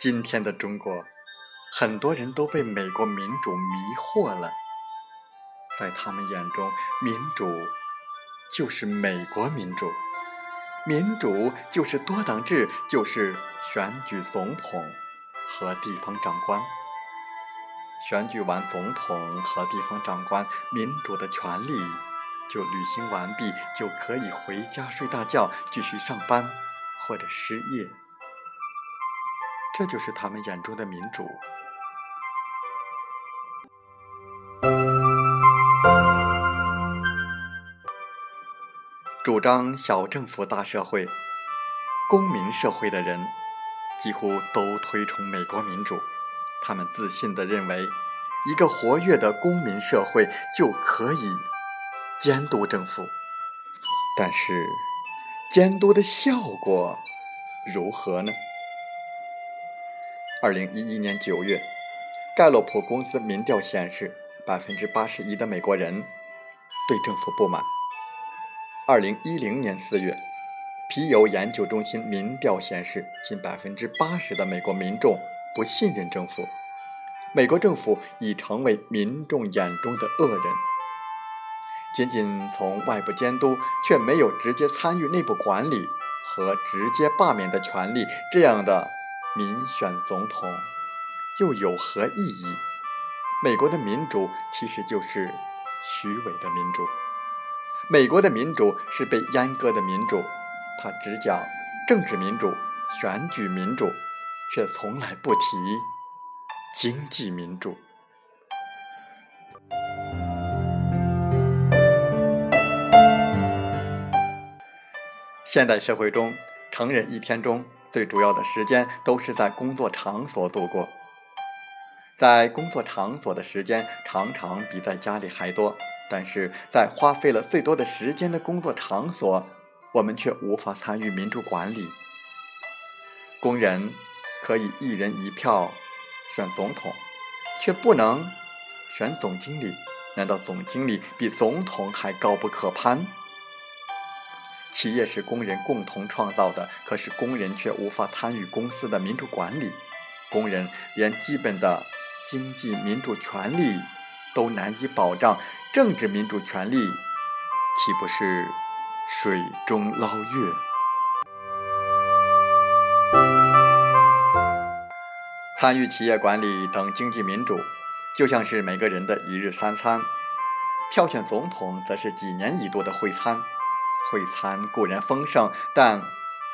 今天的中国，很多人都被美国民主迷惑了。在他们眼中，民主就是美国民主，民主就是多党制，就是选举总统和地方长官。选举完总统和地方长官，民主的权利就履行完毕，就可以回家睡大觉，继续上班或者失业。这就是他们眼中的民主。主张小政府大社会、公民社会的人，几乎都推崇美国民主。他们自信地认为，一个活跃的公民社会就可以监督政府。但是，监督的效果如何呢？二零一一年九月，盖洛普公司民调显示，百分之八十一的美国人对政府不满。二零一零年四月，皮尤研究中心民调显示，近百分之八十的美国民众不信任政府。美国政府已成为民众眼中的恶人。仅仅从外部监督，却没有直接参与内部管理和直接罢免的权利，这样的。民选总统又有何意义？美国的民主其实就是虚伪的民主。美国的民主是被阉割的民主，它只讲政治民主、选举民主，却从来不提经济民主。现代社会中，成人一天中。最主要的时间都是在工作场所度过，在工作场所的时间常常比在家里还多，但是在花费了最多的时间的工作场所，我们却无法参与民主管理。工人可以一人一票选总统，却不能选总经理，难道总经理比总统还高不可攀？企业是工人共同创造的，可是工人却无法参与公司的民主管理，工人连基本的经济民主权利都难以保障，政治民主权利岂不是水中捞月？参与企业管理等经济民主，就像是每个人的一日三餐；票选总统，则是几年一度的会餐。会餐固然丰盛，但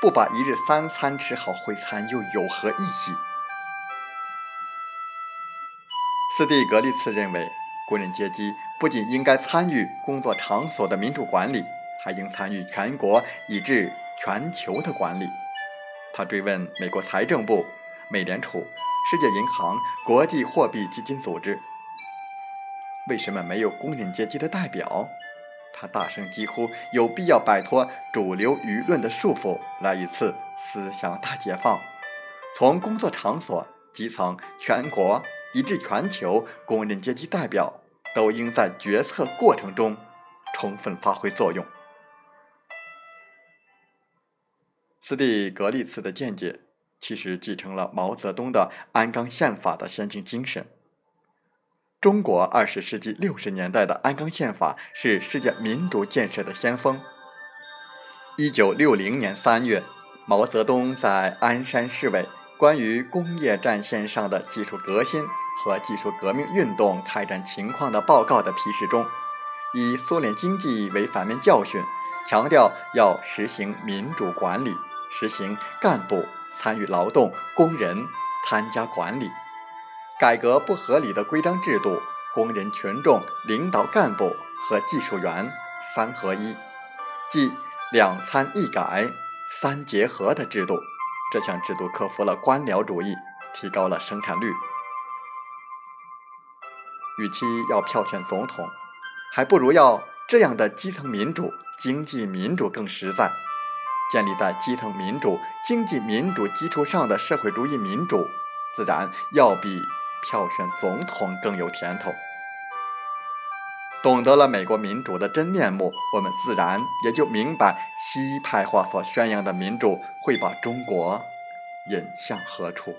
不把一日三餐吃好，会餐又有何意义？斯蒂格利茨认为，工人阶级不仅应该参与工作场所的民主管理，还应参与全国以至全球的管理。他追问美国财政部、美联储、世界银行、国际货币基金组织：“为什么没有工人阶级的代表？”他大声疾呼：“有必要摆脱主流舆论的束缚，来一次思想大解放。从工作场所、基层、全国以至全球，工人阶级代表都应在决策过程中充分发挥作用。”斯蒂格利茨的见解其实继承了毛泽东的鞍钢宪法的先进精神。中国二十世纪六十年代的鞍钢宪法是世界民主建设的先锋。一九六零年三月，毛泽东在鞍山市委关于工业战线上的技术革新和技术革命运动开展情况的报告的批示中，以苏联经济为反面教训，强调要实行民主管理，实行干部参与劳动，工人参加管理。改革不合理的规章制度，工人群众、领导干部和技术员三合一，即两参一改、三结合的制度。这项制度克服了官僚主义，提高了生产率。与其要票选总统，还不如要这样的基层民主、经济民主更实在。建立在基层民主、经济民主基础上的社会主义民主，自然要比票选总统更有甜头。懂得了美国民主的真面目，我们自然也就明白西派化所宣扬的民主会把中国引向何处。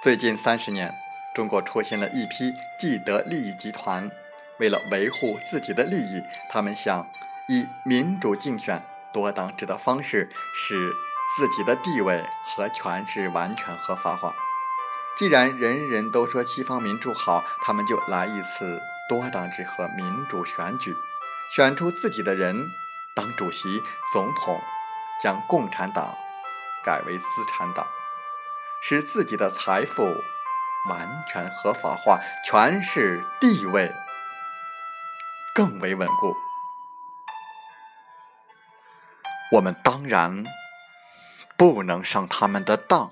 最近三十年，中国出现了一批既得利益集团，为了维护自己的利益，他们想以民主竞选、多党制的方式使。自己的地位和权势完全合法化。既然人人都说西方民主好，他们就来一次多党制和民主选举，选出自己的人当主席、总统，将共产党改为资产党，使自己的财富完全合法化，权势地位更为稳固。我们当然。不能上他们的当。